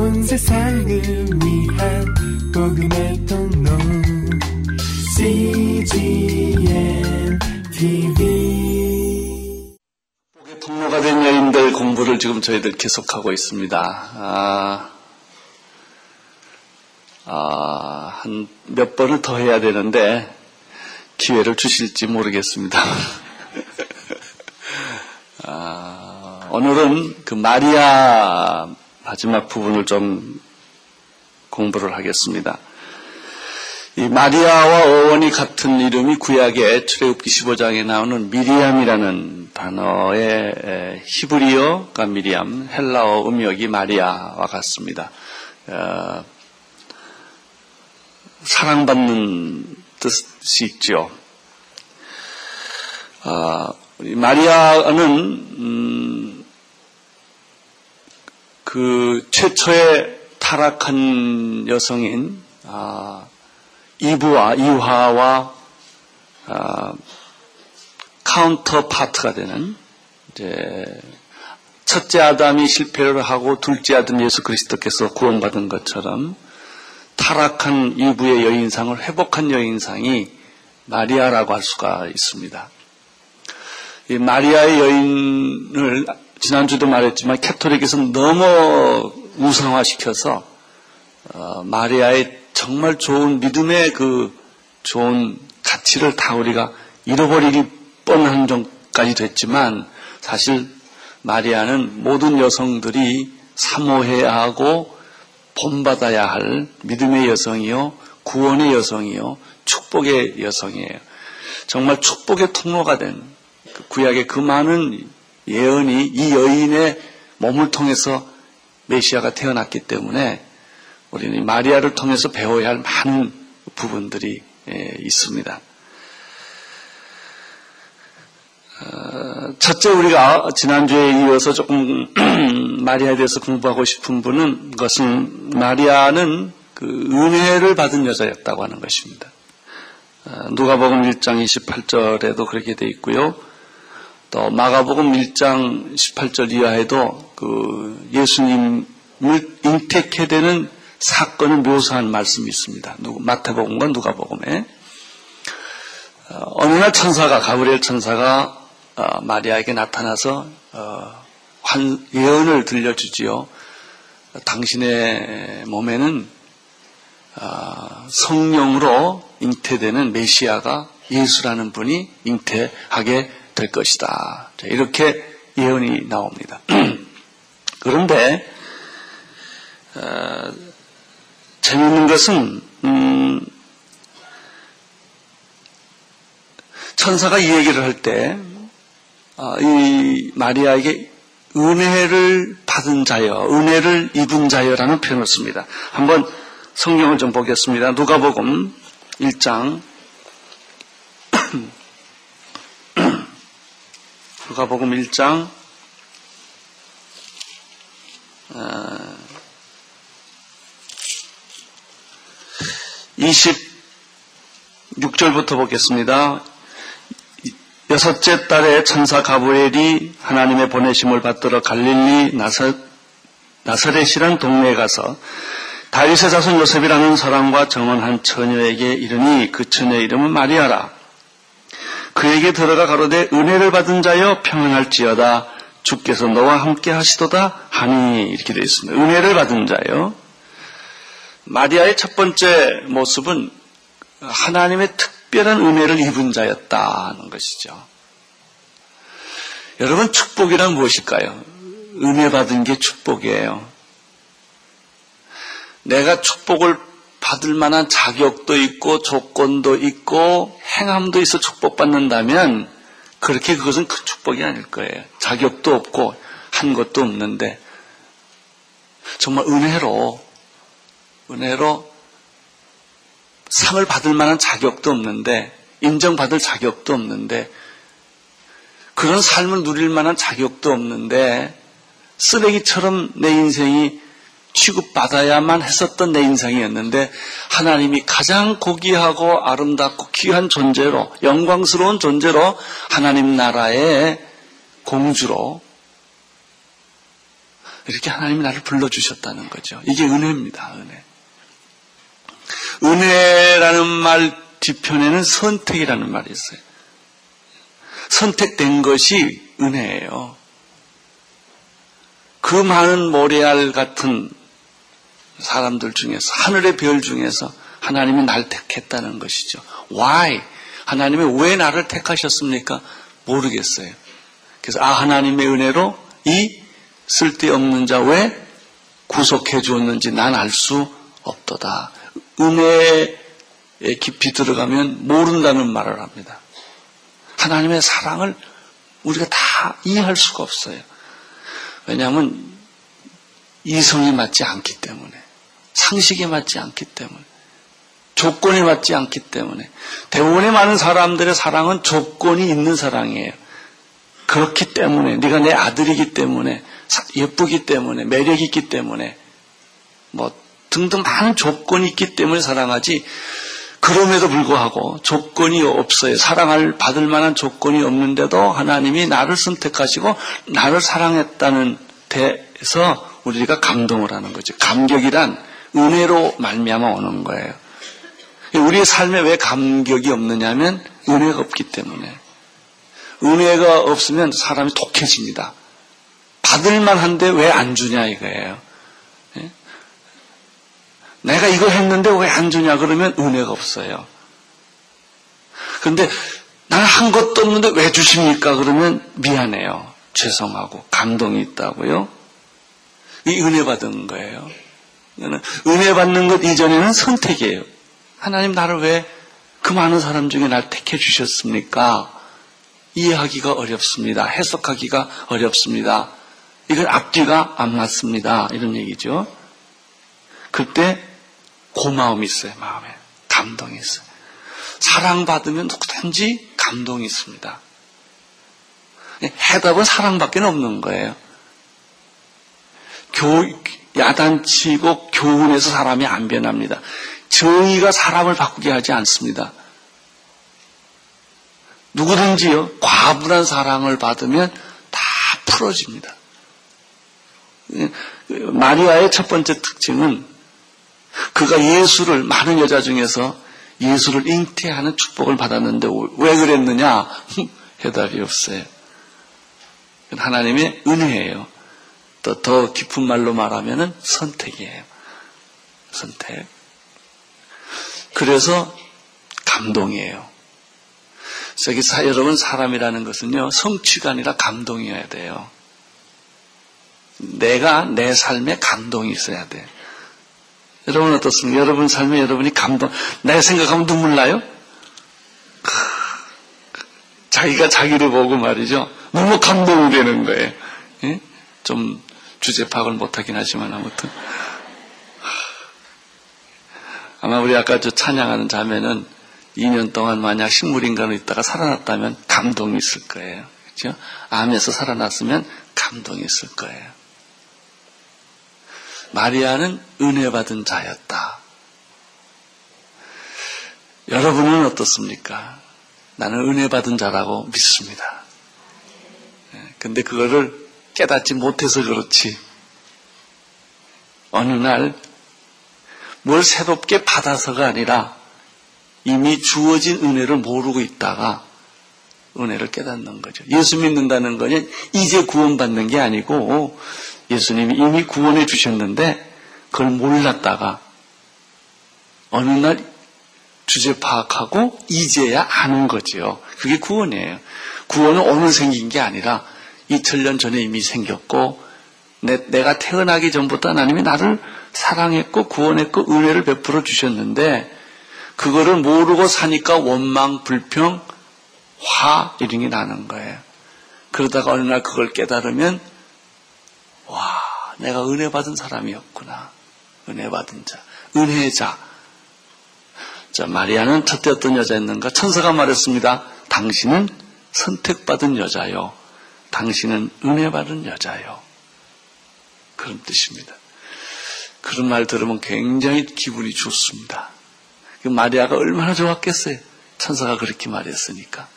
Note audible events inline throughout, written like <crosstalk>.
온 세상을 위한 복음의 통로 CGM TV 복의 통로가 된 여인들 공부를 지금 저희들 계속하고 있습니다. 아, 아, 한 몇 번을 더 해야 되는데 기회를 주실지 모르겠습니다. <laughs> 아, 오늘은 그 마리아 마지막 부분을 좀 공부를 하겠습니다. 이 마리아와 어원이 같은 이름이 구약의 출애굽기 15장에 나오는 미리암이라는 단어의 히브리어가 미리암, 헬라어 음역이 마리아와 같습니다. 어, 사랑받는 뜻이 있죠. 어, 마리아는 음, 그 최초의 타락한 여성인 아, 이브와 하와와 아, counterpart가 되는 첫째 아담이 실패를 하고 둘째 아담 예수 그리스도께서 구원받은 것처럼 타락한 이브의 여인상을 회복한 여인상이 마리아라고 할 수가 있습니다. 이 마리아의 여인을 지난주도 말했지만 캐토릭에서 너무 우상화시켜서 어, 마리아의 정말 좋은 믿음의 그 좋은 가치를 다 우리가 잃어버리기 뻔한 정까지 됐지만 사실 마리아는 모든 여성들이 사모해야 하고 본받아야 할 믿음의 여성이요, 구원의 여성이요, 축복의 여성이에요. 정말 축복의 통로가 된 구약의 그 많은 예언이 이 여인의 몸을 통해서 메시아가 태어났기 때문에 우리는 마리아를 통해서 배워야 할 많은 부분들이 있습니다. 어, 첫째 우리가 지난주에 이어서 조금 <clears throat> 마리아에 대해서 공부하고 싶은 분은 것은 마리아는 그 은혜를 받은 여자였다고 하는 것입니다. 어, 누가복음 1장 28절에도 그렇게 되어 있고요. 또 마가복음 1장 18절 이하에도 그 예수님을 잉태케 되는 사건을 묘사한 말씀이 있습니다. 마태복음과 누가복음에 어, 어느 날 천사가 가브리엘 천사가 어, 마리아에게 나타나서 어, 예언을 들려주지요. 당신의 몸에는 성령으로 잉태되는 메시아가 예수라는 분이 잉태하게 될 것이다. 이렇게 예언이 나옵니다. <clears throat> 그런데 어, 재미있는 것은 음, 천사가 이 얘기를 할때 어, 이 마리아에게 은혜를 받은 자여, 은혜를 입은 자여라는 표현을 씁니다. 한번 성경을 좀 보겠습니다. 누가복음 1장 <clears throat> 누가복음 1장 26절부터 어, 보겠습니다. 여섯째 달에 천사 가브엘이 하나님의 보내심을 받들어 갈릴리 나사, 나사렛이란 동네에 가서 다윗의 자손 요셉이라는 사람과 정원한 처녀에게 이르니 그 처녀의 이름은 마리아라. 그에게 들어가 가로되 은혜를 받은 자여 평안할지어다 주께서 너와 함께 하시도다 하니 이렇게 되어 있습니다. 은혜를 받은 자여 마리아의 첫 번째 모습은 하나님의 특별한 은혜를 입은 자였다는 것이죠. 여러분 축복이란 무엇일까요? 은혜 받은 게 축복이에요. 내가 축복을 받을 만한 자격도 있고 조건도 있고 행함도 있어 축복받는다면 그렇게 그것은 큰 축복이 아닐 거예요. 자격도 없고 한 것도 없는데 정말 은혜로 은혜로 상을 받을 만한 자격도 없는데 인정받을 자격도 없는데 그런 삶을 누릴 만한 자격도 없는데 쓰레기처럼 내 인생이 취급받아야만 했었던 내 인생이었는데 하나님이 가장 고귀하고 아름답고 귀한 존재로 영광스러운 존재로 하나님 나라의 공주로 이렇게 하나님이 나를 불러주셨다는 거죠. 이게 은혜입니다, 은혜. 은혜라는 말 뒤편에는 선택이라는 말이 있어요. 선택된 것이 은혜예요. 그 많은 모래알 같은 사람들 중에서 하늘의 별 중에서 하나님이 날 택했다는 것이죠. Why? 하나님이 왜 나를 택하셨습니까? 모르겠어요. 그래서 아 하나님의 은혜로 이 쓸데없는 자 왜 구속해 주었는지 난 알 수 없도다. 은혜에 깊이 들어가면 모른다는 말을 합니다. 하나님의 사랑을 우리가 다 이해할 수가 없어요. 왜냐하면 이성이 맞지 않기 때문에, 상식에 맞지 않기 때문에, 조건에 맞지 않기 때문에, 대부분의 많은 사람들의 사랑은 조건이 있는 사랑이에요. 그렇기 때문에, 네가 내 아들이기 때문에, 예쁘기 때문에, 매력이 있기 때문에, 뭐 등등 많은 조건이 있기 때문에 사랑하지, 그럼에도 불구하고 조건이 없어요. 사랑을 받을 만한 조건이 없는데도 하나님이 나를 선택하시고 나를 사랑했다는 데서 우리가 감동을 하는 거죠. 감격이란 은혜로 말미암아 오는 거예요. 우리의 삶에 왜 감격이 없느냐면 은혜가 없기 때문에 은혜가 없으면 사람이 독해집니다. 받을 만 한데 왜 안 주냐 이거예요. 내가 이거 했는데 왜 안 주냐 그러면 은혜가 없어요. 그런데 나는 한 것도 없는데 왜 주십니까? 그러면 미안해요. 죄송하고 감동이 있다고요. 이 은혜 받은 거예요. 은혜 받는 것 이전에는 선택이에요. 하나님 나를 왜 그 많은 사람 중에 날 택해 주셨습니까? 이해하기가 어렵습니다. 해석하기가 어렵습니다. 이건 앞뒤가 안 맞습니다. 이런 얘기죠. 그때 고마움이 있어요, 마음에. 감동이 있어요. 사랑받으면 누구든지 감동이 있습니다. 해답은 사랑밖에 없는 거예요. 교, 야단치고 교훈해서 사람이 안 변합니다. 정의가 사람을 바꾸게 하지 않습니다. 누구든지요, 과분한 사랑을 받으면 다 풀어집니다. 마리아의 첫 번째 특징은 그가 예수를 많은 여자 중에서 예수를 잉태하는 축복을 받았는데 왜 그랬느냐? <laughs> 해답이 없어요. 하나님의 은혜예요. 또 더 깊은 말로 말하면 선택이에요. 선택. 그래서 감동이에요. 저기 사, 여러분 사람이라는 것은요 성취가 아니라 감동이어야 돼요. 내가 내 삶에 감동이 있어야 돼. 여러분 어떻습니까? 여러분 삶에 여러분이 감동, 내가 생각하면 눈물 나요? 자기가 자기를 보고 말이죠. 너무 감동이 되는 거예요. 예? 좀 주제 파악을 못하긴 하지만 아무튼. 아마 우리 아까 저 찬양하는 자매는 2년 동안 만약 식물인간으로 있다가 살아났다면 감동이 있을 거예요. 그렇죠? 암에서 살아났으면 감동이 있을 거예요. 마리아는 은혜 받은 자였다. 여러분은 어떻습니까? 나는 은혜 받은 자라고 믿습니다. 예, 근데 그거를 깨닫지 못해서 그렇지. 어느 날 뭘 새롭게 받아서가 아니라 이미 주어진 은혜를 모르고 있다가 은혜를 깨닫는 거죠. 예수 믿는다는 거는 이제 구원받는 게 아니고 예수님이 이미 구원해 주셨는데 그걸 몰랐다가 어느 날 주제 파악하고 이제야 아는 거지요. 그게 구원이에요. 구원은 오늘 생긴 게 아니라 2000년 전에 이미 생겼고 내, 가 태어나기 전부터 하나님이 나를 사랑했고 구원했고 은혜를 베풀어 주셨는데 그거를 모르고 사니까 원망, 불평, 화 이런 게 나는 거예요. 그러다가 어느 날 그걸 깨달으면 와, 내가 은혜 받은 사람이었구나. 은혜 받은 자, 은혜자. 자, 마리아는 첫째 어떤 여자였는가? 천사가 말했습니다. 당신은 선택받은 여자요. 당신은 은혜 받은 여자요. 그런 뜻입니다. 그런 말 들으면 굉장히 기분이 좋습니다. 그 마리아가 얼마나 좋았겠어요. 천사가 그렇게 말했으니까.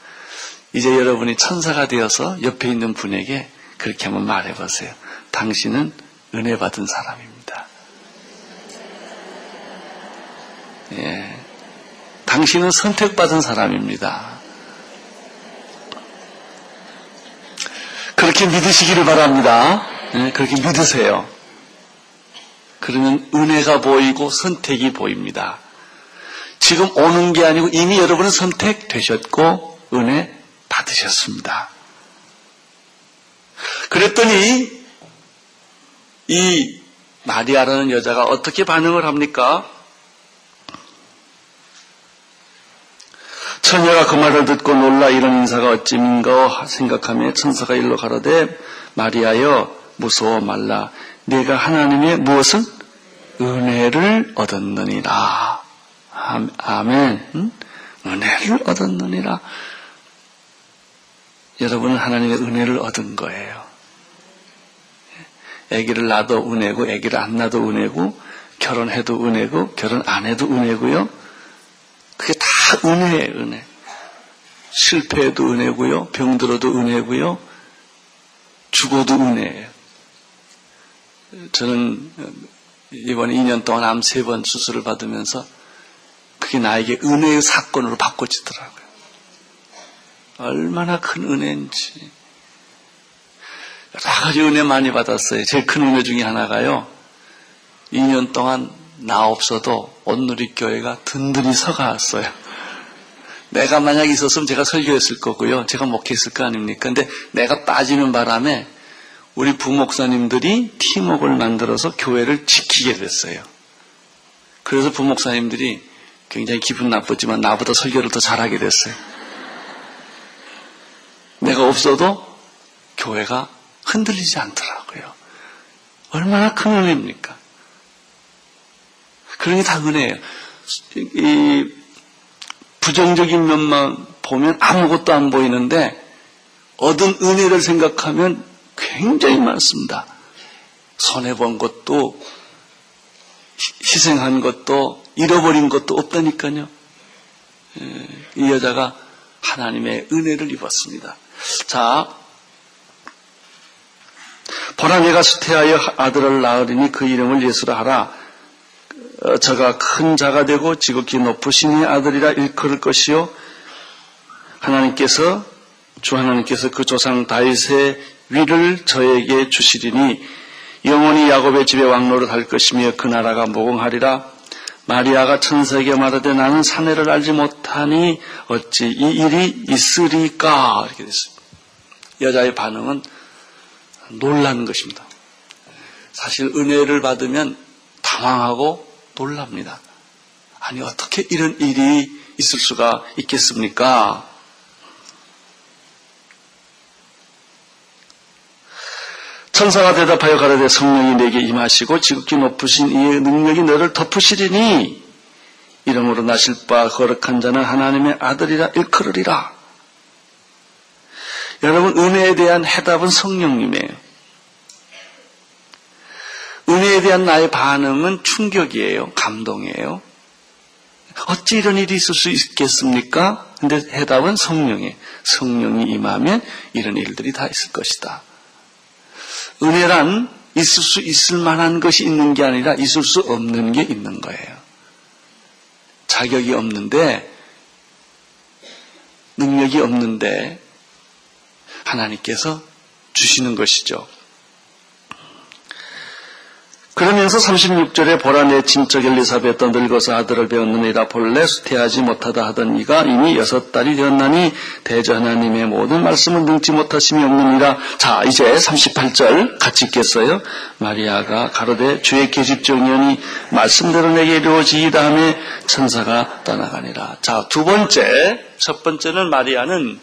이제 여러분이 천사가 되어서 옆에 있는 분에게 그렇게 한번 말해보세요. 당신은 은혜 받은 사람입니다. 예. 당신은 선택받은 사람입니다. 그렇게 믿으시기를 바랍니다. 예, 그렇게 믿으세요. 그러면 은혜가 보이고 선택이 보입니다. 지금 오는 게 아니고 이미 여러분은 선택되셨고 은혜 받으셨습니다. 그랬더니 이 마리아라는 여자가 어떻게 반응을 합니까? 처녀가 그 말을 듣고 놀라 이런 인사가 어찌민가 생각하며 천사가 일로 가로되 마리아여 무서워 말라. 내가 하나님의 무엇은? 은혜를 얻었느니라. 아멘. 응? 은혜를 얻었느니라. 여러분은 하나님의 은혜를 얻은 거예요. 아기를 낳아도 은혜고 아기를 안 낳아도 은혜고 결혼해도 은혜고 결혼 안 해도 은혜고요. 그게 다 은혜예요, 은혜. 실패해도 은혜고요. 병들어도 은혜고요. 죽어도 은혜예요. 저는 이번에 2년 동안 암 세 번 수술을 받으면서 그게 나에게 은혜의 사건으로 바꿔지더라고요. 얼마나 큰 은혜인지. 여러 가지 은혜 많이 받았어요. 제일 큰 은혜 중에 하나가요. 2년 동안 나 없어도 온누리교회가 든든히 서가왔어요. 내가 만약 있었으면 제가 설교했을 거고요. 제가 목회했을 거 아닙니까? 근데 내가 빠지는 바람에 우리 부목사님들이 팀웍을 만들어서 교회를 지키게 됐어요. 그래서 부목사님들이 굉장히 기분 나쁘지만 나보다 설교를 더 잘하게 됐어요. 내가 없어도 교회가 흔들리지 않더라고요. 얼마나 큰 은혜입니까? 게다 은혜예요. 이 부정적인 면만 보면 아무것도 안 보이는데 얻은 은혜를 생각하면 굉장히 많습니다. 손해본 것도 희생한 것도 잃어버린 것도 없다니까요. 예, 이 여자가 하나님의 은혜를 입었습니다. 자, 보라 내가 수태하여 아들을 낳으리니 그 이름을 예수라 하라. 어, 저가 큰 자가 되고 지극히 높으신 이 아들이라 일컬을 것이요 하나님께서 주 하나님께서 그 조상 다윗의 위를 저에게 주시리니 영원히 야곱의 집에 왕노를 할 것이며 그 나라가 무궁하리라 마리아가 천사에게 말하되 나는 사내를 알지 못하니 어찌 이 일이 있으리까 이렇게 됐습니다. 여자의 반응은 놀라는 것입니다. 사실 은혜를 받으면 당황하고 놀랍니다. 아니, 어떻게 이런 일이 있을 수가 있겠습니까? 천사가 대답하여 가라되 성령이 내게 임하시고 지극히 높으신 이의 능력이 너를 덮으시리니 이름으로 나실 바 거룩한 자는 하나님의 아들이라 일컬으리라. 여러분 은혜에 대한 해답은 성령님이에요. 은혜에 대한 나의 반응은 충격이에요. 감동이에요. 어찌 이런 일이 있을 수 있겠습니까? 근데 해답은 성령에 성령이 임하면 이런 일들이 다 있을 것이다. 은혜란 있을 수 있을 만한 것이 있는 게 아니라 있을 수 없는 게 있는 거예요. 자격이 없는데, 능력이 없는데, 하나님께서 주시는 것이죠. 그러면서 36절에 보라 내 친척 엘리사벳도 늙어서 아들을 배웠느니라. 본래 수태하지 못하다 하던 이가 이미 여섯 달이 되었나니 대저 하나님의 모든 말씀을 능지 못하심이 없느니라. 자 이제 38절 같이 읽겠어요? 마리아가 가로되 주의 계집 정년이 말씀대로 내게 이루어지이다 하며 천사가 떠나가니라. 자 두 번째 첫 번째는 마리아는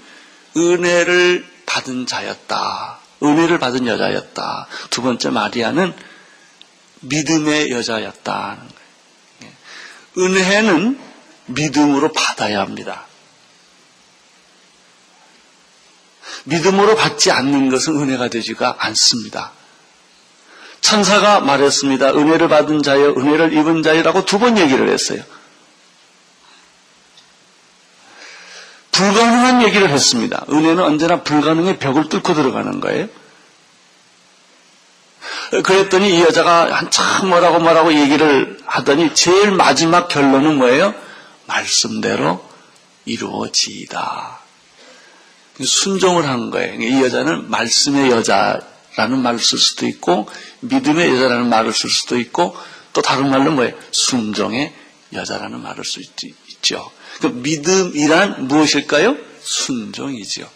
은혜를 받은 자였다. 은혜를 받은 여자였다. 두 번째 마리아는 믿음의 여자였다는 거예요. 예. 은혜는 믿음으로 받아야 합니다. 믿음으로 받지 않는 것은 은혜가 되지가 않습니다. 천사가 말했습니다. 은혜를 받은 자여, 은혜를 입은 자여라고 두 번 얘기를 했어요. 불가능한 얘기를 했습니다. 은혜는 언제나 불가능의 벽을 뚫고 들어가는 거예요. 그랬더니 이 여자가 한참 뭐라고 뭐라고 얘기를 하더니 제일 마지막 결론은 뭐예요? 말씀대로 이루어지이다. 순종을 한 거예요. 이 여자는 말씀의 여자라는 말을 쓸 수도 있고 믿음의 여자라는 말을 쓸 수도 있고 또 다른 말로 뭐예요? 순종의 여자라는 말을 쓸 수 있죠. 그 믿음이란 무엇일까요? 순종이지요.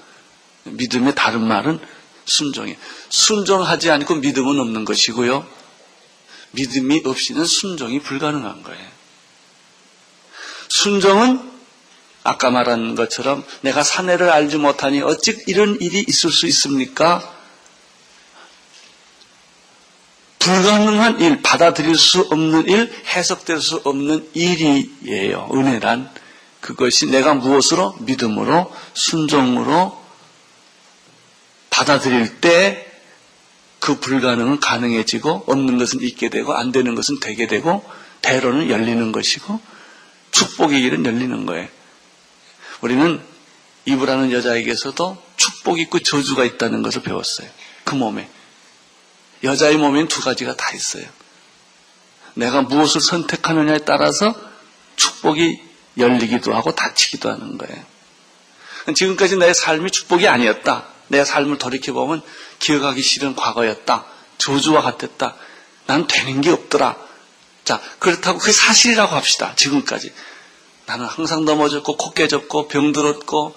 믿음의 다른 말은 순종이. 순종하지 않고 믿음은 없는 것이고요. 믿음이 없이는 순종이 불가능한 거예요. 순종은 아까 말한 것처럼 내가 사내를 알지 못하니 어찌 이런 일이 있을 수 있습니까? 불가능한 일, 받아들일 수 없는 일, 해석될 수 없는 일이에요. 은혜란 그것이 내가 무엇으로 믿음으로 순종으로 받아들일 때 그 불가능은 가능해지고 없는 것은 있게 되고 안 되는 것은 되게 되고 대로는 열리는 것이고 축복의 길은 열리는 거예요. 우리는 이브라는 여자에게서도 축복이 있고 저주가 있다는 것을 배웠어요. 그 몸에. 여자의 몸에는 두 가지가 다 있어요. 내가 무엇을 선택하느냐에 따라서 축복이 열리기도 하고 닫히기도 하는 거예요. 지금까지 내 삶이 축복이 아니었다. 내 삶을 돌이켜보면 기억하기 싫은 과거였다. 저주와 같았다. 난 되는 게 없더라. 자, 그렇다고 그게 사실이라고 합시다. 지금까지. 나는 항상 넘어졌고, 코 깨졌고, 병들었고,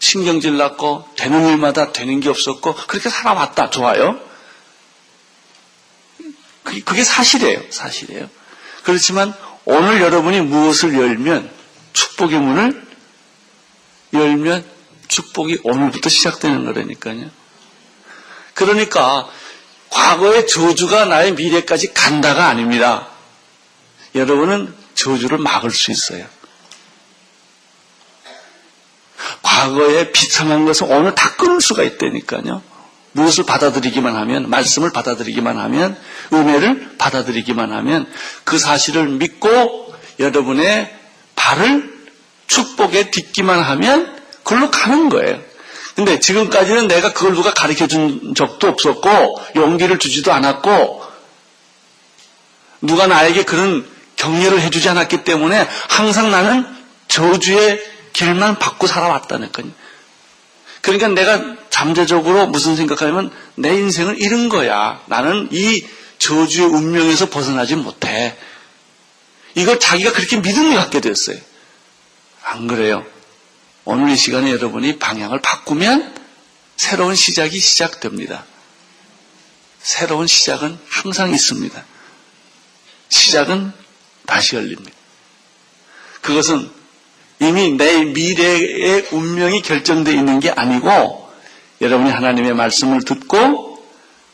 신경질 났고, 되는 일마다 되는 게 없었고, 그렇게 살아왔다. 좋아요. 그게 사실이에요. 사실이에요. 그렇지만 오늘 여러분이 무엇을 열면 축복의 문을 열면 축복이 오늘부터 시작되는 거라니까요. 그러니까 과거의 저주가 나의 미래까지 간다가 아닙니다. 여러분은 저주를 막을 수 있어요. 과거에 비참한 것을 오늘 다 끊을 수가 있다니까요. 무엇을 받아들이기만 하면, 말씀을 받아들이기만 하면, 은혜를 받아들이기만 하면 그 사실을 믿고 여러분의 발을 축복에 딛기만 하면 그걸로 가는 거예요. 근데 지금까지는 내가 그걸 누가 가르쳐 준 적도 없었고, 용기를 주지도 않았고, 누가 나에게 그런 격려를 해주지 않았기 때문에 항상 나는 저주의 길만 받고 살아왔다는 거예요. 그러니까 내가 잠재적으로 무슨 생각하냐면 내 인생을 잃은 거야. 나는 이 저주의 운명에서 벗어나지 못해. 이걸 자기가 그렇게 믿음을 갖게 됐어요. 안 그래요? 오늘 이 시간에 여러분이 방향을 바꾸면 새로운 시작이 시작됩니다. 새로운 시작은 항상 있습니다. 시작은 다시 열립니다. 그것은 이미 내 미래의 운명이 결정되어 있는 게 아니고 여러분이 하나님의 말씀을 듣고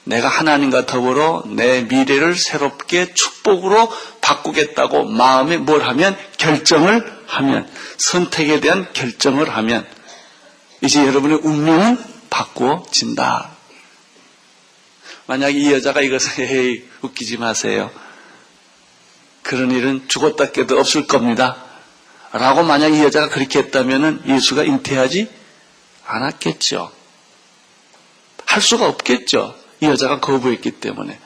내가 하나님과 더불어 내 미래를 새롭게 축복으로 바꾸겠다고 마음에 뭘 하면 결정을 하면 선택에 대한 결정을 하면 이제 여러분의 운명은 바꾸어진다. 만약 이 여자가 이것을 헤이 <laughs> 웃기지 마세요. 그런 일은 죽었다 깨도 없을 겁니다. 라고 만약 이 여자가 그렇게 했다면 예수가 잉태하지 않았겠죠. 할 수가 없겠죠. 이 여자가 거부했기 때문에.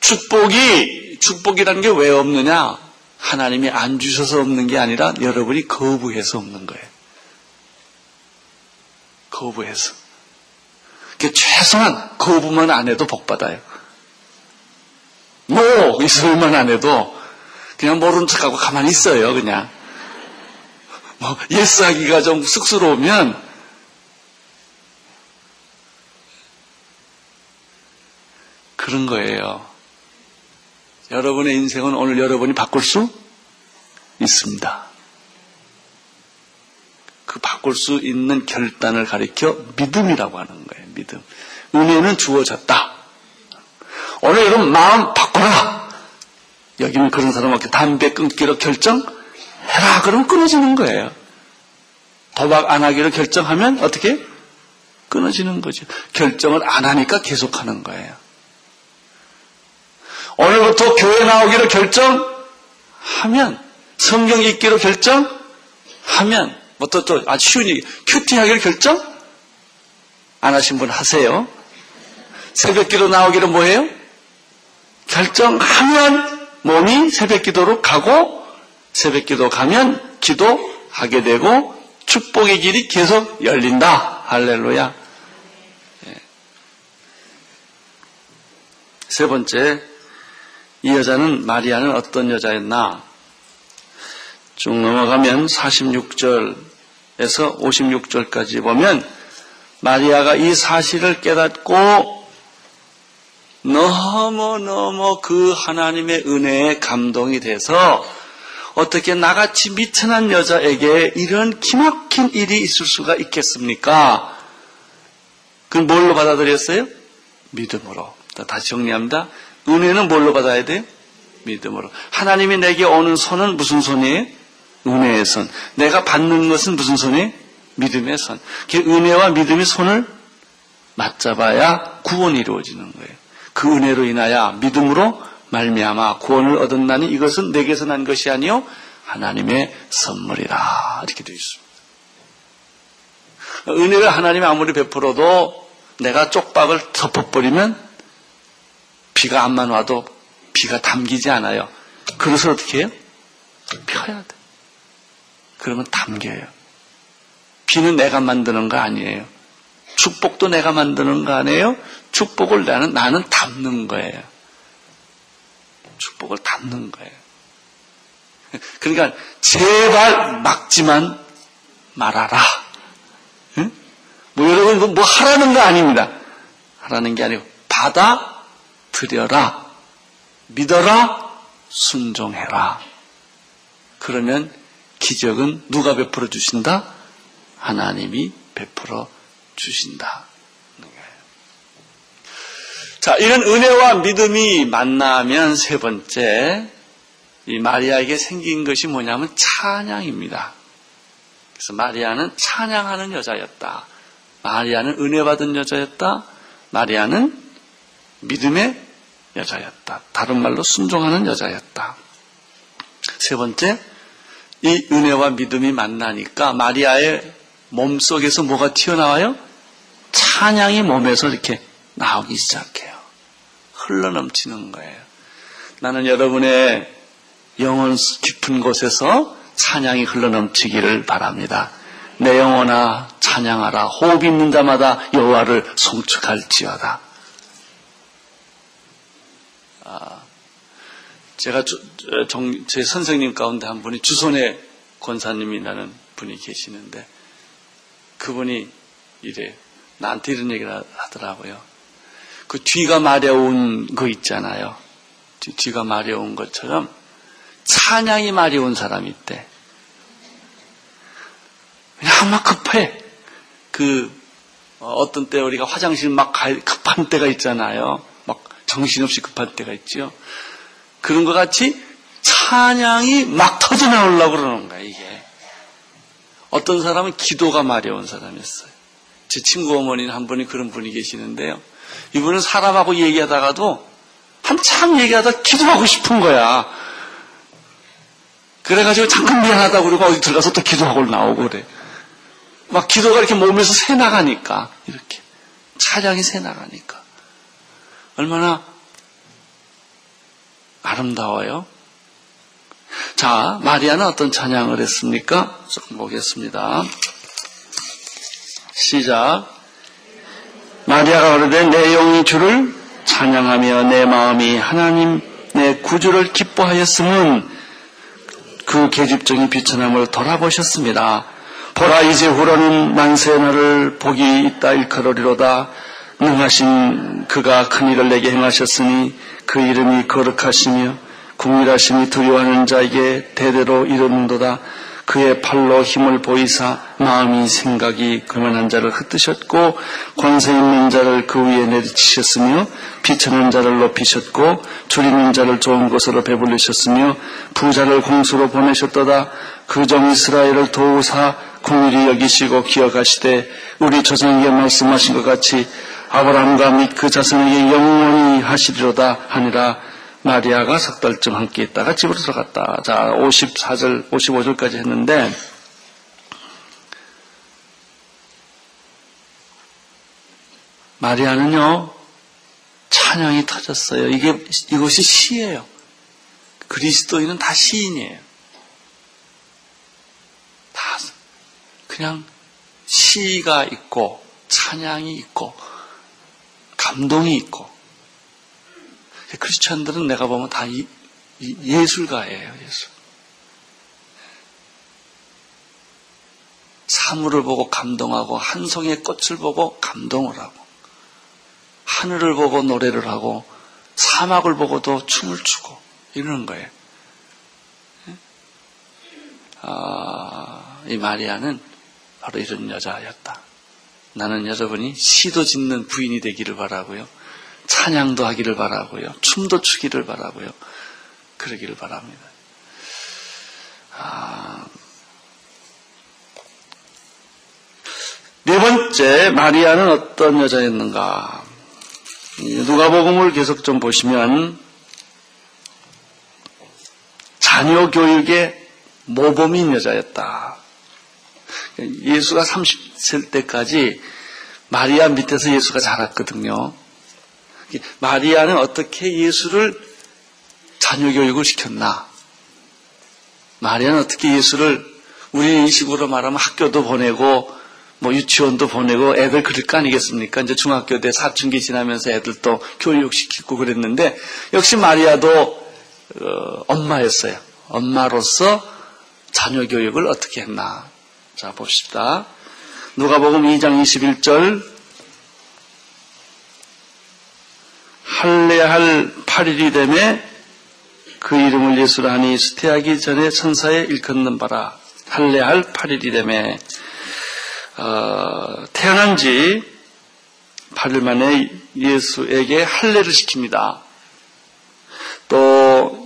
축복이, 축복이라는 게 왜 없느냐? 하나님이 안 주셔서 없는 게 아니라 여러분이 거부해서 없는 거예요. 거부해서. 최소한 거부만 안 해도 복 받아요. 뭐, 이 소리만 안 해도 그냥 모른 척하고 가만히 있어요, 그냥. 뭐, yes 하기가 좀 쑥스러우면 그런 거예요. 여러분의 인생은 오늘 여러분이 바꿀 수 있습니다. 그 바꿀 수 있는 결단을 가리켜 믿음이라고 하는 거예요. 믿음. 은혜는 주어졌다. 오늘 여러분 마음 바꿔라. 여기는 그런 사람 없게 담배 끊기로 결정해라. 그러면 끊어지는 거예요. 도박 안 하기로 결정하면 어떻게? 끊어지는 거죠. 결정을 안 하니까 계속하는 거예요. 오늘부터 교회 나오기로 결정하면 성경 읽기로 결정하면 뭐또 또 아주 쉬운 얘기 큐티 하기로 결정 안 하신 분 하세요. 새벽 기도 나오기로 뭐예요? 결정하면 몸이 새벽 기도로 가고 새벽 기도 가면 기도하게 되고 축복의 길이 계속 열린다. 할렐루야. 예. 세 번째, 이 여자는 마리아는 어떤 여자였나? 쭉 넘어가면 46절에서 56절까지 보면 마리아가 이 사실을 깨닫고 너무너무 그 하나님의 은혜에 감동이 돼서 어떻게 나같이 미천한 여자에게 이런 기막힌 일이 있을 수가 있겠습니까? 그건 뭘로 받아들였어요? 믿음으로. 다시 정리합니다. 은혜는 뭘로 받아야 돼요? 믿음으로. 하나님이 내게 오는 손은 무슨 손이에요? 은혜의 손. 내가 받는 것은 무슨 손이에요? 믿음의 손. 그 은혜와 믿음이 손을 맞잡아야 구원이 이루어지는 거예요. 그 은혜로 인하여 믿음으로 말미암아 구원을 얻었나니 이것은 내게서 난 것이 아니요 하나님의 선물이라 이렇게 되어 있습니다. 은혜를 하나님이 아무리 베풀어도 내가 쪽박을 덮어버리면 비가 안만 와도 비가 담기지 않아요. 그것을 어떻게 해요? 펴야 돼. 그러면 담겨요. 비는 내가 만드는 거 아니에요. 축복도 내가 만드는 거 아니에요. 축복을 나는 나는 담는 거예요. 축복을 담는 거예요. 그러니까 제발 막지만 말아라. 응? 뭐 여러분 뭐, 뭐 하라는 거 아닙니다. 하라는 게 아니고 받아 들여라. 믿어라. 순종해라. 그러면 기적은 누가 베풀어 주신다? 하나님이 베풀어 주신다. 자, 이런 은혜와 믿음이 만나면 세 번째, 이 마리아에게 생긴 것이 뭐냐면 찬양입니다. 그래서 마리아는 찬양하는 여자였다. 마리아는 은혜 받은 여자였다. 마리아는 믿음의 여자였다. 다른 말로 순종하는 여자였다. 세 번째, 이 은혜와 믿음이 만나니까 마리아의 몸 속에서 뭐가 튀어나와요? 찬양이 몸에서 이렇게 나오기 시작해요. 흘러넘치는 거예요. 나는 여러분의 영혼 깊은 곳에서 찬양이 흘러넘치기를 바랍니다. 내 영혼아 찬양하라 호흡 있는 자마다 여호와를 송축할지어다. 아, 제가 정, 제 선생님 가운데 한 분이 주손의 권사님이라는 분이 계시는데 그분이 이래 나한테 이런 얘기를 하더라고요. 그 뒤가 마려운 거 있잖아요. 뒤 가 마려운 것처럼 찬양이 마려운 사람이 있대. 그냥 막 급해. 그 어, 어떤 때 우리가 화장실 막 급한 때가 있잖아요. 막 정신없이 급한 때가 있죠. 그런 것 같이 찬양이 막 터져 나오려고 그러는 거야, 이게. 어떤 사람은 기도가 마려운 사람이었어요. 제 친구 어머니는 한 분이 그런 분이 계시는데요. 이분은 사람하고 얘기하다가도 한참 얘기하다 기도하고 싶은 거야. 그래가지고 잠깐 미안하다고 그러고 어디 들어가서 또 기도하고 나오고 그래. 막 기도가 이렇게 몸에서 새 나가니까, 이렇게. 차량이 새 나가니까. 얼마나 아름다워요. 자, 마리아는 어떤 찬양을 했습니까? 조금 보겠습니다. 시작. 마리아가 오르되 내 영이 주를 찬양하며 내 마음이 하나님 내 구주를 기뻐하였음은 그 계집종이 비천함을 돌아보셨습니다. 보라 이제 후로는 만세 나를 복이 있다 일컬으리로다 능하신 그가 큰 일을 내게 행하셨으니 그 이름이 거룩하시며 궁일하심이 두려워하는 자에게 대대로 이르는도다. 그의 팔로 힘을 보이사 마음이 생각이 그만한 자를 흩으셨고 권세 있는 자를 그 위에 내리치셨으며 비천한 자를 높이셨고 줄이는 자를 좋은 곳으로 배불리셨으며 부자를 공수로 보내셨도다. 그 종 이스라엘을 도우사 공일이 여기시고 기억하시되 우리 조상에게 말씀하신 것 같이 아브라함과 및 그 자손에게 영원히 하시리로다 하니라 마리아가 석 달쯤 함께 있다가 집으로 들어갔다. 자, 54절, 55절까지 했는데, 마리아는요, 찬양이 터졌어요. 이게 이것이 시예요. 그리스도인은 다 시인이에요. 다 그냥 시가 있고 찬양이 있고 감동이 있고 크리스천들은 내가 보면 다 이, 이 예술가예요. 예술. 사물을 보고 감동하고 한 송이의 꽃을 보고 감동을 하고 하늘을 보고 노래를 하고 사막을 보고도 춤을 추고 이러는 거예요. 아, 이 마리아는 바로 이런 여자였다. 나는 여러분이 시도 짓는 부인이 되기를 바라고요. 찬양도 하기를 바라고요. 춤도 추기를 바라고요. 그러기를 바랍니다. 아, 네 번째 마리아는 어떤 여자였는가? 누가복음을 계속 좀 보시면 자녀 교육에 모범인 여자였다. 예수가 30살 때까지 마리아 밑에서 예수가 자랐거든요. 마리아는 어떻게 예수를 자녀 교육을 시켰나? 마리아는 어떻게 예수를 우리 식으로 말하면 학교도 보내고 뭐 유치원도 보내고 애들 그럴 거 아니겠습니까? 이제 중학교 때 사춘기 지나면서 애들 또 교육시키고 그랬는데 역시 마리아도 어, 엄마였어요. 엄마로서 자녀 교육을 어떻게 했나? 자 봅시다. 누가복음 2장 21절 할례할 8일이 되매 그 이름을 예수라 하니 수태하기 전에 천사에 일컫는 바라 할례할 8일이 되매 어, 태어난 지 8일 만에 예수에게 할례를 시킵니다. 또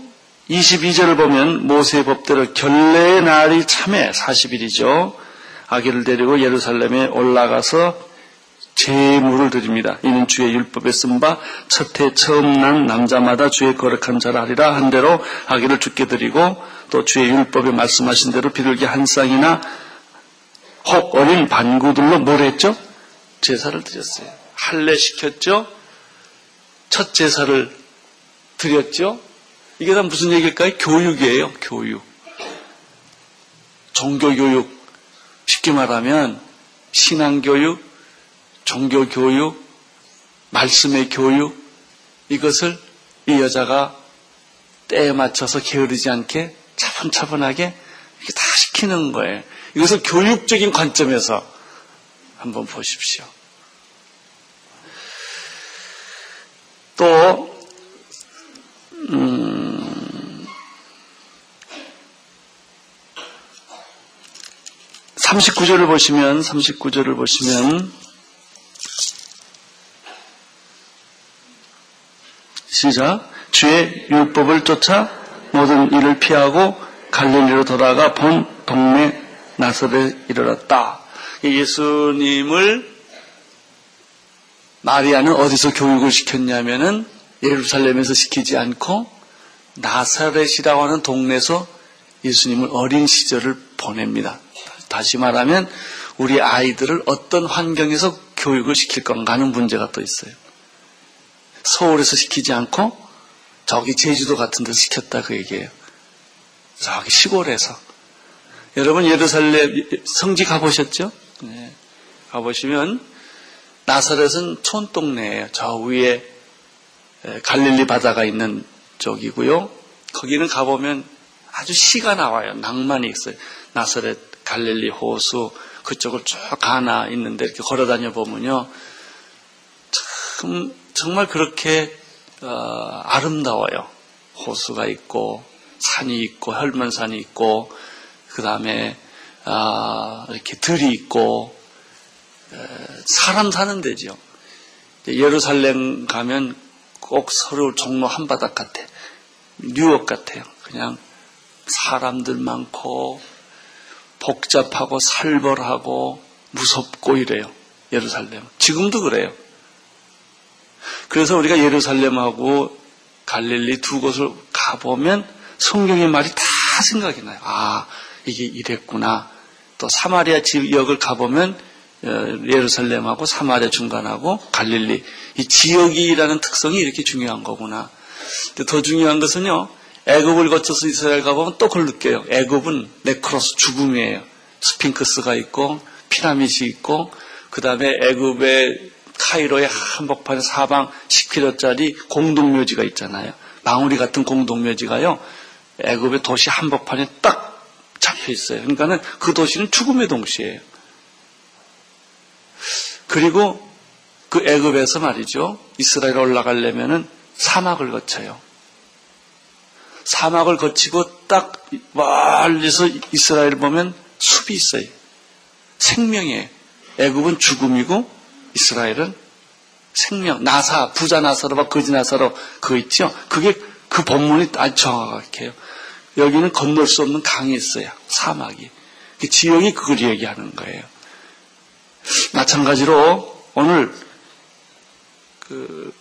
22절을 보면 모세의 법대로 결례의 날이 참에 40일이죠. 아기를 데리고 예루살렘에 올라가서 제물을 드립니다. 이는 주의 율법에 쓴 바 첫 해 처음 난 남자마다 주의 거룩한 자라 하리라 한 대로 아기를 죽게 드리고 또 주의 율법에 말씀하신 대로 비둘기 한 쌍이나 혹 어린 반구들로 뭘 했죠? 제사를 드렸어요. 할례 시켰죠? 첫 제사를 드렸죠? 이게 다 무슨 얘기일까요? 교육이에요, 교육. 종교교육. 쉽게 말하면 신앙교육, 종교교육, 말씀의 교육, 이것을 이 여자가 때에 맞춰서 게으르지 않게 차분차분하게 이렇게 다 시키는 거예요. 이것을 교육적인 관점에서 한번 보십시오. 또, 음, 39절을 보시면, 39절을 보시면, 시작. 주의 율법을 쫓아 모든 일을 피하고 갈릴리로 돌아가 본 동네 나서에 이르렀다. 예수님을 마리아는 어디서 교육을 시켰냐면은 예루살렘에서 시키지 않고 나사렛이라고 하는 동네에서 예수님을 어린 시절을 보냅니다. 다시 말하면 우리 아이들을 어떤 환경에서 교육을 시킬 건가 하는 문제가 또 있어요. 서울에서 시키지 않고 저기 제주도 같은 데서 시켰다 그 얘기예요. 저기 시골에서. 여러분 예루살렘 성지 가보셨죠? 네. 가보시면 나사렛은 촌동네예요. 저 위에 갈릴리 바다가 있는 쪽이고요. 거기는 가보면 아주 시가 나와요. 낭만이 있어요. 나사렛 갈릴리 호수 그쪽을 쭉 가나 있는데 이렇게 걸어 다녀 보면요. 참 정말 그렇게 어, 아름다워요. 호수가 있고 산이 있고 혈문산이 있고 그 다음에 아, 이렇게 들이 있고 사람 사는 데죠. 예루살렘 가면 꼭 서로 종로 한 바닥 같아. 뉴욕 같아요. 그냥 사람들 많고 복잡하고 살벌하고 무섭고 이래요. 예루살렘. 지금도 그래요. 그래서 우리가 예루살렘하고 갈릴리 두 곳을 가보면 성경의 말이 다 생각이 나요. 아, 이게 이랬구나. 또 사마리아 지역을 가보면 어, 예루살렘하고 사마리아 중간하고 갈릴리 이 지역이라는 특성이 이렇게 중요한 거구나. 근데 더 중요한 것은요. 애굽을 거쳐서 이스라엘 가보면 또 그걸 느껴요. 애굽은 네크로스 죽음이에요. 스핑크스가 있고 피라밋이 있고 그 다음에 애굽의 카이로의 한복판에 사방 10km짜리 공동묘지가 있잖아요. 망우리 같은 공동묘지가요. 애굽의 도시 한복판에 딱 잡혀 있어요. 그러니까는 그 도시는 죽음의 동시에요. 그리고 그 애굽에서 말이죠. 이스라엘 올라가려면은 사막을 거쳐요. 사막을 거치고 딱 멀리서 이스라엘 을 보면 숲이 있어요. 생명이에요. 애굽은 죽음이고 이스라엘은 생명, 나사, 부자 나사로와 거지 나사로 그거 있죠? 그게 그 본문이 아주 정확해요. 여기는 건널 수 없는 강이 있어요. 사막이. 그 지형이 그걸 얘기하는 거예요. 마찬가지로 오늘 그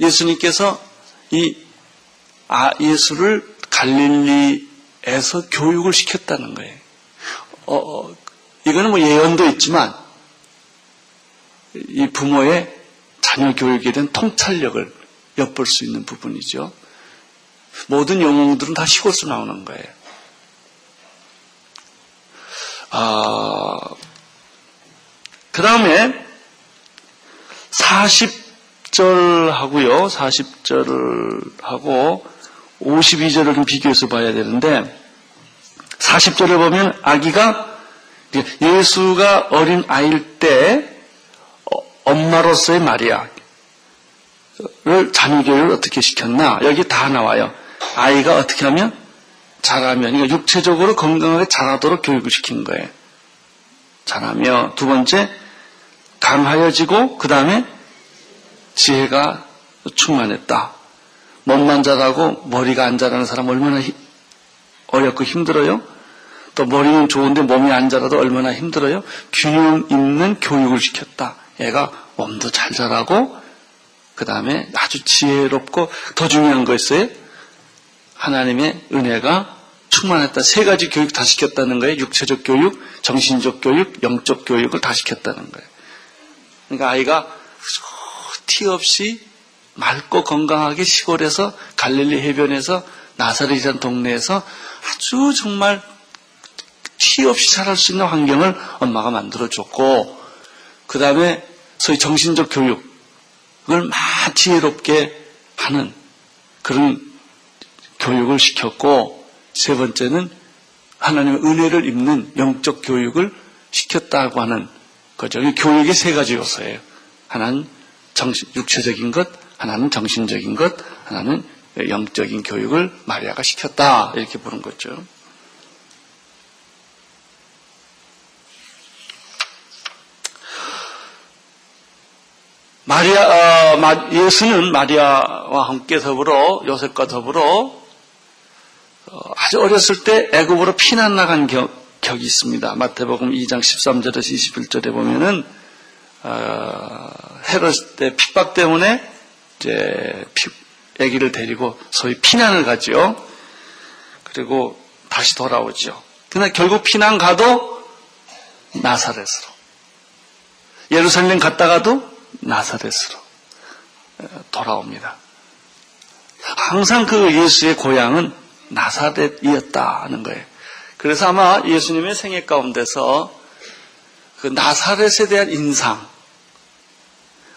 예수님께서 이 아, 예수를 갈릴리에서 교육을 시켰다는 거예요. 어, 어, 이거는 뭐 예언도 있지만 이 부모의 자녀 교육에 대한 통찰력을 엿볼 수 있는 부분이죠. 모든 영웅들은 다 시골에서 나오는 거예요. 아, 그 다음에 40절 하고요. 40절을 하고 52절을 좀 비교해서 봐야 되는데 40절을 보면 아기가 예수가 어린 아이일 때 어, 엄마로서의 마리아를 자녀교육을 어떻게 시켰나 여기 다 나와요. 아이가 어떻게 하면 자라면 그러니까 육체적으로 건강하게 자라도록 교육을 시킨 거예요. 자라며 두 번째 강하여지고 그 다음에 지혜가 충만했다. 몸만 자라고 머리가 안 자라는 사람 얼마나 어렵고 힘들어요? 또 머리는 좋은데 몸이 안 자라도 얼마나 힘들어요? 균형 있는 교육을 시켰다. 애가 몸도 잘 자라고 그 다음에 아주 지혜롭고 더 중요한 거 있어요? 하나님의 은혜가 충만했다. 세 가지 교육 다 시켰다는 거예요. 육체적 교육, 정신적 교육, 영적 교육을 다 시켰다는 거예요. 그러니까 아이가 티 없이 맑고 건강하게 시골에서 갈릴리 해변에서 나사렛이라는 동네에서 아주 정말 티 없이 자랄 수 있는 환경을 엄마가 만들어줬고 그 다음에 소위 정신적 교육을 막 지혜롭게 하는 그런 교육을 시켰고 세 번째는 하나님의 은혜를 입는 영적 교육을 시켰다고 하는 거죠. 교육의 세 가지 요소예요. 하나는 정신, 육체적인 것, 하나는 정신적인 것, 하나는 영적인 교육을 마리아가 시켰다. 이렇게 보는 거죠. 마리아, 어, 예수는 마리아와 함께 더불어 요셉과 더불어 어, 아주 어렸을 때 애굽으로 피난 나간 격, 격이 있습니다. 마태복음 2장 13절에서 21절에 보면은 어, 헤롯 때 핍박 때문에 이제 아기를 데리고 소위 피난을 가죠. 그리고 다시 돌아오죠. 그러나 결국 피난 가도 나사렛으로. 예루살렘 갔다가도 나사렛으로 돌아옵니다. 항상 그 예수의 고향은 나사렛이었다는 거예요. 그래서 아마 예수님의 생애 가운데서 그 나사렛에 대한 인상,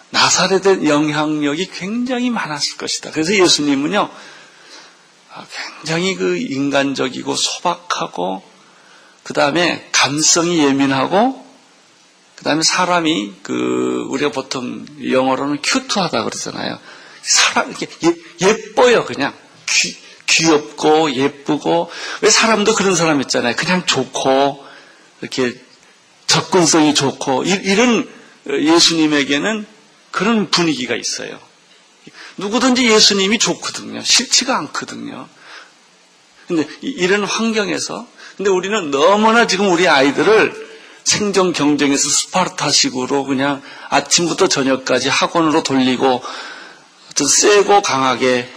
나사렛의 영향력이 굉장히 많았을 것이다. 그래서 예수님은요, 아, 굉장히 그 인간적이고 소박하고, 그 다음에 감성이 예민하고, 그 다음에 사람이 그, 우리가 보통 영어로는 큐트하다 그러잖아요. 사람, 이렇게 예, 뻐요 그냥. 귀, 귀엽고, 예쁘고, 왜 사람도 그런 사람 있잖아요. 그냥 좋고, 이렇게 접근성이 좋고, 이, 이런 예수님에게는 그런 분위기가 있어요. 누구든지 예수님이 좋거든요. 싫지가 않거든요. 근데 이런 환경에서 근데 우리는 너무나 지금 우리 아이들을 생존 경쟁에서 스파르타식으로 그냥 아침부터 저녁까지 학원으로 돌리고 어떤 세고 강하게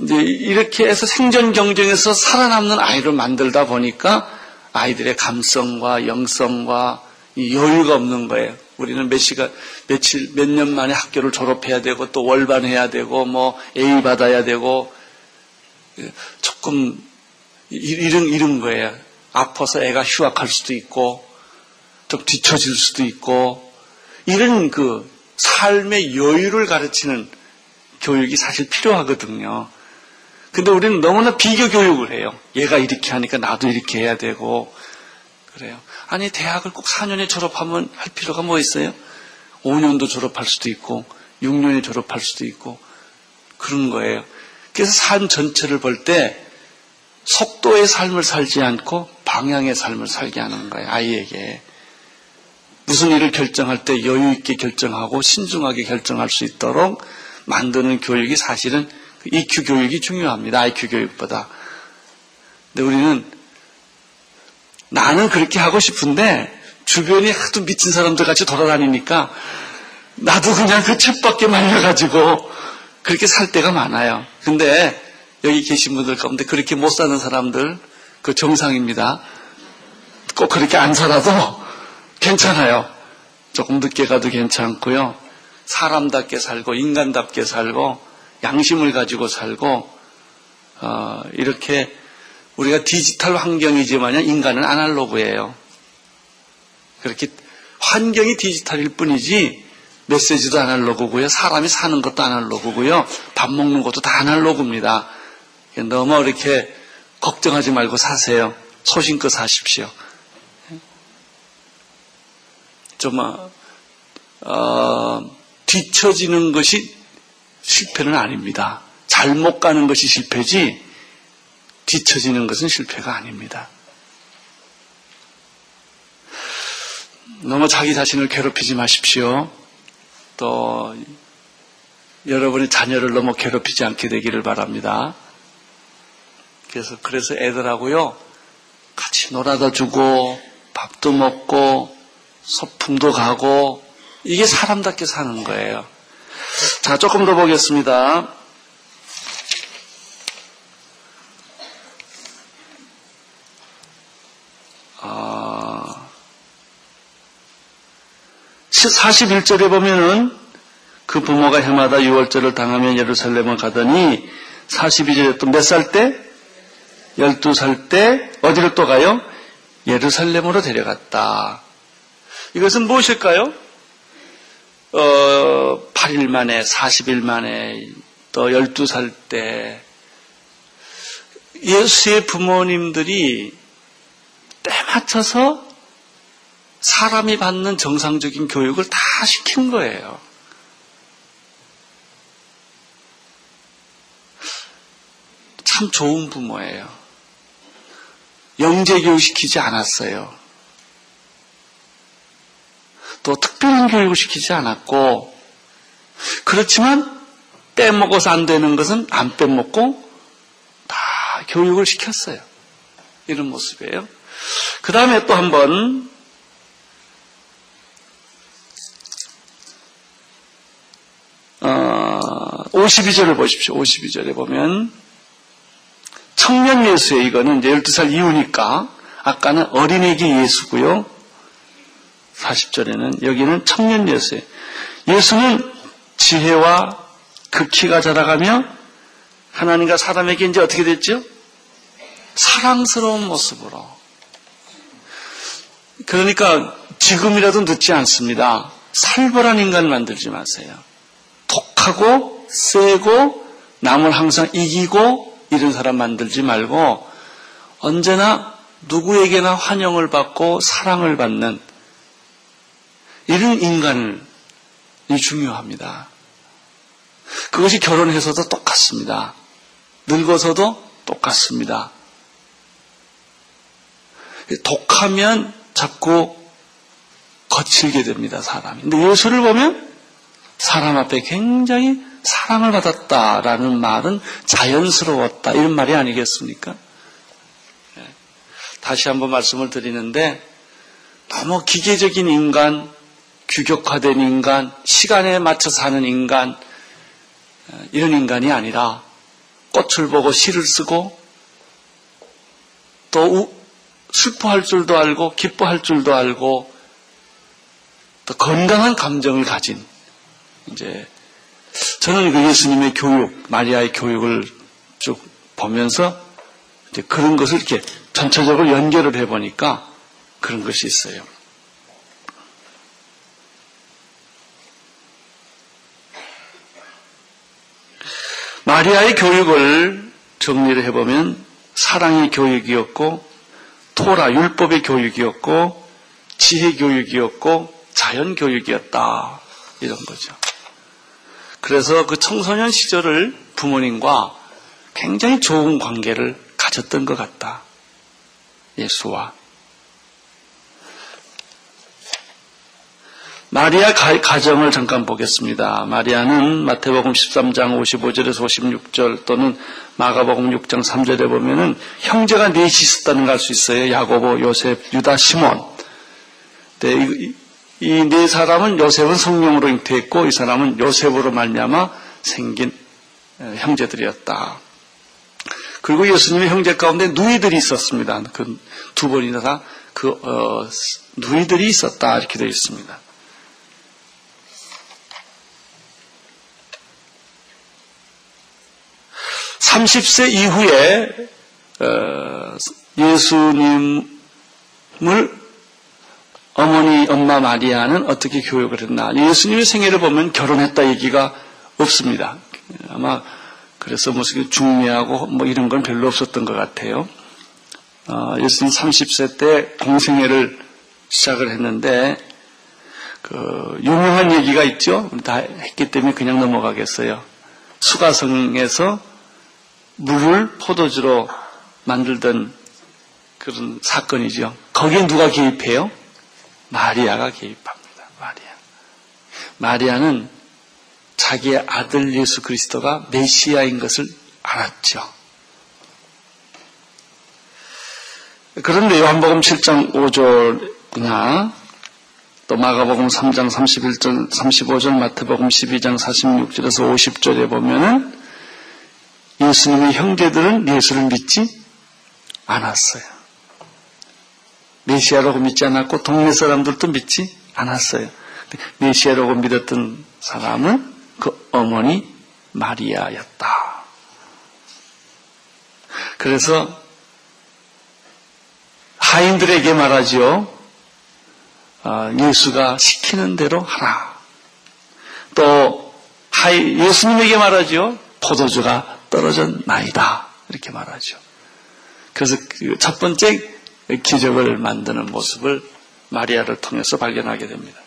이제 이렇게 해서 생존 경쟁에서 살아남는 아이를 만들다 보니까 아이들의 감성과 영성과 여유가 없는 거예요. 우리는 몇 시간, 며칠, 몇 년 만에 학교를 졸업해야 되고 또 월반해야 되고 뭐 A 받아야 되고 조금 이런, 이런 거예요. 아파서 애가 휴학할 수도 있고 좀 뒤처질 수도 있고 이런 그 삶의 여유를 가르치는 교육이 사실 필요하거든요. 근데 우리는 너무나 비교 교육을 해요. 얘가 이렇게 하니까 나도 이렇게 해야 되고 그래요. 아니 대학을 꼭 4년에 졸업하면 할 필요가 뭐 있어요? 5년도 졸업할 수도 있고 6년에 졸업할 수도 있고 그런 거예요. 그래서 삶 전체를 볼 때 속도의 삶을 살지 않고 방향의 삶을 살게 하는 거예요. 아이에게. 무슨 일을 결정할 때 여유 있게 결정하고 신중하게 결정할 수 있도록 만드는 교육이 사실은 EQ 교육이 중요합니다. IQ 교육보다. 근데 우리는 나는 그렇게 하고 싶은데 주변이 하도 미친 사람들 같이 돌아다니니까 나도 그냥 그 책밖에 말려가지고 그렇게 살 때가 많아요. 근데 여기 계신 분들 가운데 그렇게 못 사는 사람들 그 정상입니다. 꼭 그렇게 안 살아도 괜찮아요. 조금 늦게 가도 괜찮고요. 사람답게 살고 인간답게 살고 양심을 가지고 살고 어, 이렇게 우리가 디지털 환경이지만 인간은 아날로그예요. 그렇게 환경이 디지털일 뿐이지 메시지도 아날로그고요. 사람이 사는 것도 아날로그고요. 밥 먹는 것도 다 아날로그입니다. 너무 이렇게 걱정하지 말고 사세요. 소신껏 사십시오. 좀 어, 뒤처지는 것이 실패는 아닙니다. 잘못 가는 것이 실패지 뒤처지는 것은 실패가 아닙니다. 너무 자기 자신을 괴롭히지 마십시오. 또 여러분의 자녀를 너무 괴롭히지 않게 되기를 바랍니다. 그래서 그래서 애들하고요 같이 놀아다 주고 밥도 먹고 소풍도 가고 이게 사람답게 사는 거예요. 자 조금 더 보겠습니다. 41절에 보면은 그 부모가 해마다 6월절을 당하면 예루살렘을 가더니 42절에 또 몇 살 때? 12살 때 어디로 또 가요? 예루살렘으로 데려갔다. 이것은 무엇일까요? 어, 8일 만에, 40일 만에, 또 12살 때 예수의 부모님들이 때 맞춰서 사람이 받는 정상적인 교육을 다 시킨 거예요. 참 좋은 부모예요. 영재 교육 시키지 않았어요. 또 특별한 교육을 시키지 않았고, 그렇지만 빼먹어서 안 되는 것은 안 빼먹고 다 교육을 시켰어요. 이런 모습이에요. 그 다음에 또 한번 어, 52절을 보십시오. 52절에 보면 청년 예수에 이거는 이제 12살 이후니까 아까는 어린애기 예수고요. 40절에는 여기는 청년 예수에 예수는 지혜와 그 키가 자라가며 하나님과 사람에게 이제 어떻게 됐죠? 사랑스러운 모습으로. 그러니까 지금이라도 늦지 않습니다. 살벌한 인간 만들지 마세요. 독하고 세고 남을 항상 이기고 이런 사람 만들지 말고 언제나 누구에게나 환영을 받고 사랑을 받는 이런 인간이 중요합니다. 그것이 결혼해서도 똑같습니다. 늙어서도 똑같습니다. 독하면 자꾸 거칠게 됩니다, 사람이. 근데 예수를 보면 사람 앞에 굉장히 사랑을 받았다라는 말은 자연스러웠다. 이런 말이 아니겠습니까? 네. 다시 한번 말씀을 드리는데 너무 기계적인 인간, 규격화된 인간, 시간에 맞춰 사는 인간, 어, 이런 인간이 아니라 꽃을 보고 시를 쓰고 또 슬퍼할 줄도 알고 기뻐할 줄도 알고 또 건강한 감정을 가진 이제 저는 그 예수님의 교육, 마리아의 교육을 쭉 보면서 이제 그런 것을 이렇게 전체적으로 연결을 해보니까 그런 것이 있어요. 마리아의 교육을 정리를 해보면 사랑의 교육이었고 토라 율법의 교육이었고 지혜 교육이었고 자연 교육이었다 이런 거죠. 그래서 그 청소년 시절을 부모님과 굉장히 좋은 관계를 가졌던 것 같다. 예수와. 마리아 가 정을 잠깐 보겠습니다. 마리아는 마태복음 13장 55절에서 56절 또는 마가복음 6장 3절에 보면은 형제가 넷이 있었다는 걸 알 수 있어요. 야고보, 요셉, 유다, 시몬. 네, 이 네 사람은 요셉은 성령으로 잉태했고 이 사람은 요셉으로 말미암아 생긴 형제들이었다. 그리고 예수님의 형제 가운데 누이들이 있었습니다. 그 두 번이나 다그 어, 누이들이 있었다 이렇게 되어 있습니다. (30세) 이후에 어, 예수님을 어머니 엄마 마리아는 어떻게 교육을 했나? 예수님의 생애를 보면 결혼했다 얘기가 없습니다. 아마 그래서 무슨 중매하고 뭐 이런 건 별로 없었던 것 같아요. 어, 예수님 30세 때 공생애를 시작을 했는데 그 유명한 얘기가 있죠. 다 했기 때문에 그냥 넘어가겠어요. 수가성에서 물을 포도주로 만들던 그런 사건이죠. 거기에 누가 개입해요? 마리아가 개입합니다. 마리아. 마리아는 자기의 아들 예수 그리스도가 메시아인 것을 알았죠. 그런데 요한복음 7장 5절이나 또 마가복음 3장 31절, 35절, 마태복음 12장 46절에서 50절에 보면은 예수님의 형제들은 예수를 믿지 않았어요. 메시아라고 믿지 않았고 동네 사람들도 믿지 않았어요. 메시아라고 믿었던 사람은 그 어머니 마리아였다. 그래서 하인들에게 말하지요. 아, 예수가 시키는 대로 하라. 또 예수님에게 말하지요. 포도주가 떨어졌나이다. 이렇게 말하죠. 그래서 그첫 번째 기적을 만드는 모습을 마리아를 통해서 발견하게 됩니다.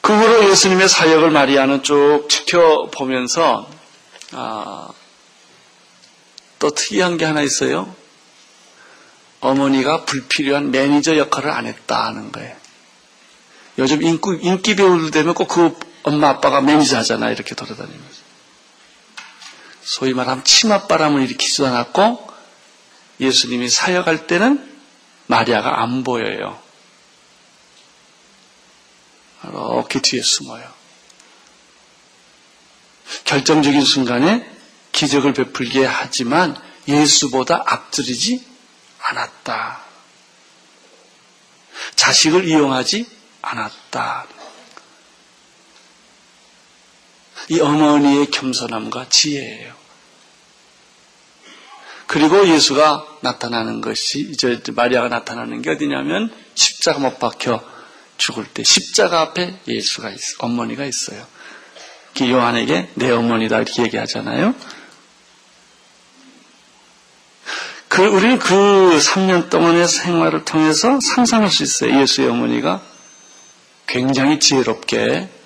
그 후로 예수님의 사역을 마리아는 쭉 지켜보면서 아, 또 특이한 게 하나 있어요. 어머니가 불필요한 매니저 역할을 안 했다는 거예요. 요즘 인기, 인기 배우들 되면 꼭 그 엄마 아빠가 매니저 하잖아요. 이렇게 돌아다니면서. 소위 말하면 치맛바람을 일으키지도 않았고 예수님이 사역할 때는 마리아가 안 보여요. 이렇게 뒤에 숨어요. 결정적인 순간에 기적을 베풀게 하지만 예수보다 앞들이지 않았다. 자식을 이용하지 않았다. 이 어머니의 겸손함과 지혜예요. 그리고 예수가 나타나는 것이 이제 마리아가 나타나는 게 어디냐면 십자가 못 박혀 죽을 때 십자가 앞에 예수가 있어 어머니가 있어요. 요한에게 내 어머니다 이렇게 얘기하잖아요. 그 우리는 그 3년 동안의 생활을 통해서 상상할 수 있어요. 예수의 어머니가 굉장히 지혜롭게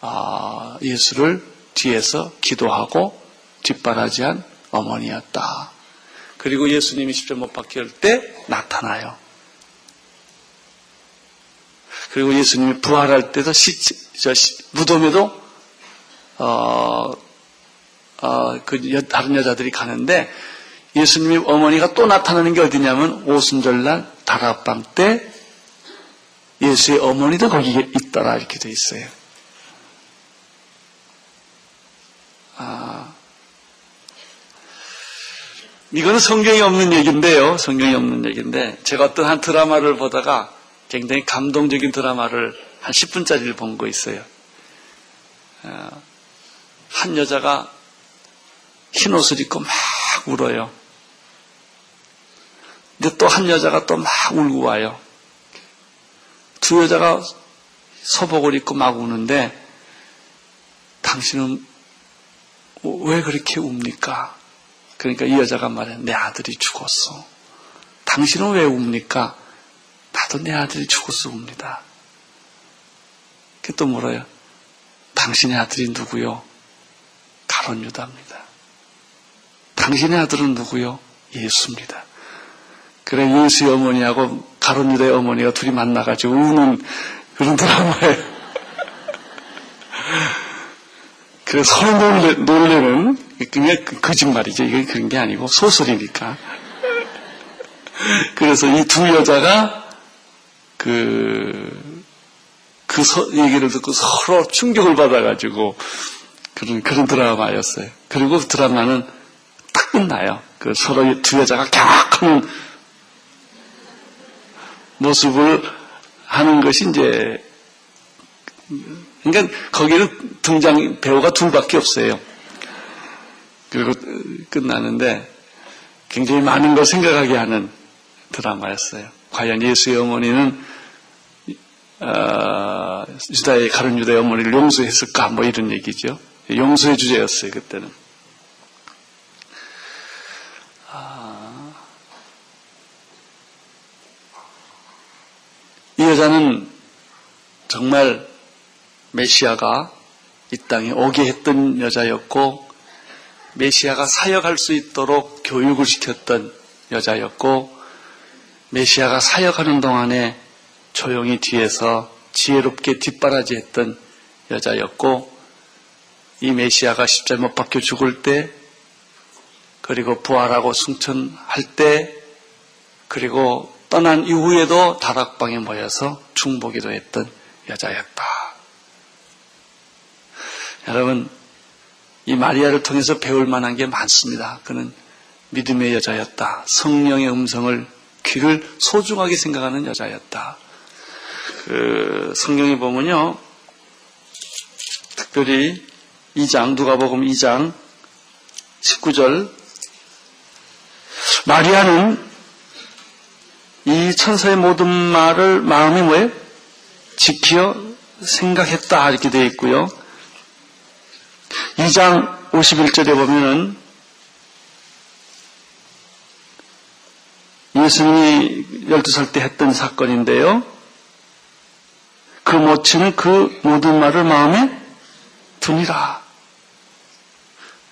아, 예수를 뒤에서 기도하고 뒷바라지한 어머니였다. 그리고 예수님이 십자 못 박힐 때 나타나요. 그리고 예수님이 부활할 때도 시, 저, 시, 무덤에도 어, 어, 그 여, 다른 여자들이 가는데 예수님이 어머니가 또 나타나는 게 어디냐면 오순절날 다락방 때 예수의 어머니도 거기에 있더라 이렇게 돼 있어요. 아, 이거는 성경이 없는 얘기인데요. 성경이 없는 얘기인데 제가 어떤 한 드라마를 보다가 굉장히 감동적인 드라마를 한 10분짜리를 본 거 있어요. 어, 한 여자가 흰 옷을 입고 막 울어요. 근데 또 한 여자가 또 막 울고 와요. 두 여자가 서복을 입고 막 우는데 당신은 왜 그렇게 웁니까? 그러니까 이 여자가 말해 내 아들이 죽었어. 당신은 왜 웁니까? 나도 내 아들이 죽었어 웁니다. 그또 물어요. 당신의 아들이 누구요? 가론 유다입니다. 당신의 아들은 누구요? 예수입니다. 그래 예수의 어머니하고 가론 유다의 어머니가 둘이 만나가지고 우는 그런 드라마예요. 그래서 서로 놀래, 놀래는 그게 거짓말이죠. 이게 그런 게 아니고 소설이니까. <laughs> 그래서 이 두 여자가 그, 그 서, 얘기를 듣고 서로 충격을 받아가지고 그런, 그런 드라마였어요. 그리고 그 드라마는 딱 끝나요. 그 서로 두 여자가 격하는 모습을 하는 것이 이제 그러니까 거기는 등장 배우가 둘밖에 없어요. 그리고 끝나는데 굉장히 많은 걸 생각하게 하는 드라마였어요. 과연 예수의 어머니는 어, 유다의 가른 유다의 어머니를 용서했을까 뭐 이런 얘기죠. 용서의 주제였어요 그때는. 아, 이 여자는 정말 메시아가 이 땅에 오게 했던 여자였고 메시아가 사역할 수 있도록 교육을 시켰던 여자였고 메시아가 사역하는 동안에 조용히 뒤에서 지혜롭게 뒷바라지했던 여자였고 이 메시아가 십자에 못 박혀 죽을 때 그리고 부활하고 승천할 때 그리고 떠난 이후에도 다락방에 모여서 중보기도 했던 여자였다. 여러분, 이 마리아를 통해서 배울 만한 게 많습니다. 그는 믿음의 여자였다. 성령의 음성을 귀를 소중하게 생각하는 여자였다. 그 성경에 보면요. 특별히 2장 누가복음 2장 19절 마리아는 이 천사의 모든 말을 마음에 왜 지켜 생각했다 이렇게 되어 있고요. 2장 51절에 보면은 예수님이 12살 때 했던 사건인데요. 그 모친은 그 모든 말을 마음에 두니라.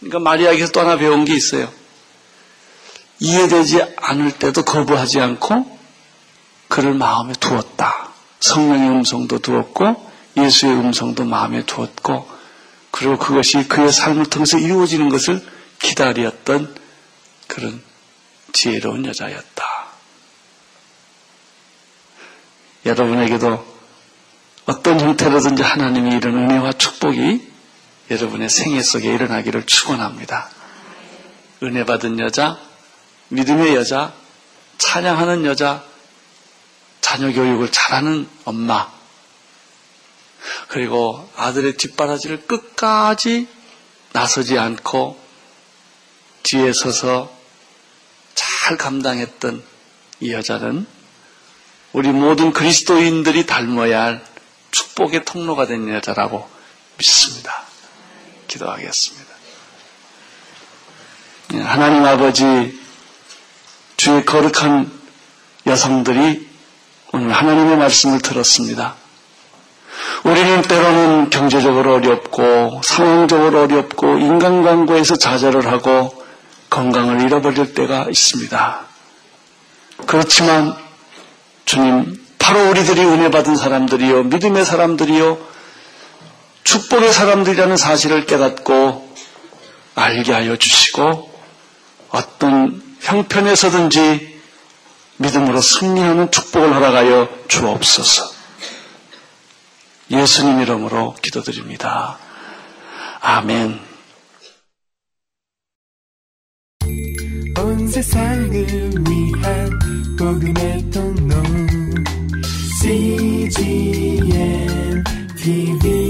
그러니까 마리아에게서 또 하나 배운 게 있어요. 이해되지 않을 때도 거부하지 않고 그를 마음에 두었다. 성령의 음성도 두었고 예수의 음성도 마음에 두었고 그리고 그것이 그의 삶을 통해서 이루어지는 것을 기다렸던 그런 지혜로운 여자였다. 여러분에게도 어떤 형태로든지 하나님이 이런 은혜와 축복이 여러분의 생애 속에 일어나기를 축원합니다. 은혜 받은 여자, 믿음의 여자, 찬양하는 여자, 자녀 교육을 잘하는 엄마, 그리고 아들의 뒷바라지를 끝까지 나서지 않고 뒤에 서서 잘 감당했던 이 여자는 우리 모든 그리스도인들이 닮아야 할 축복의 통로가 된 여자라고 믿습니다. 기도하겠습니다. 예, 하나님 아버지, 주의 거룩한 여성들이 오늘 하나님의 말씀을 들었습니다. 우리는 때로는 경제적으로 어렵고 상황적으로 어렵고 인간관계에서 좌절을 하고 건강을 잃어버릴 때가 있습니다. 그렇지만 주님 바로 우리들이 은혜 받은 사람들이요 믿음의 사람들이요 축복의 사람들이라는 사실을 깨닫고 알게 하여 주시고 어떤 형편에서든지 믿음으로 승리하는 축복을 허락하여 주옵소서. 예수님 이름으로 기도드립니다. 아멘. 온 세상을 위한 복음의 통로 CGM TV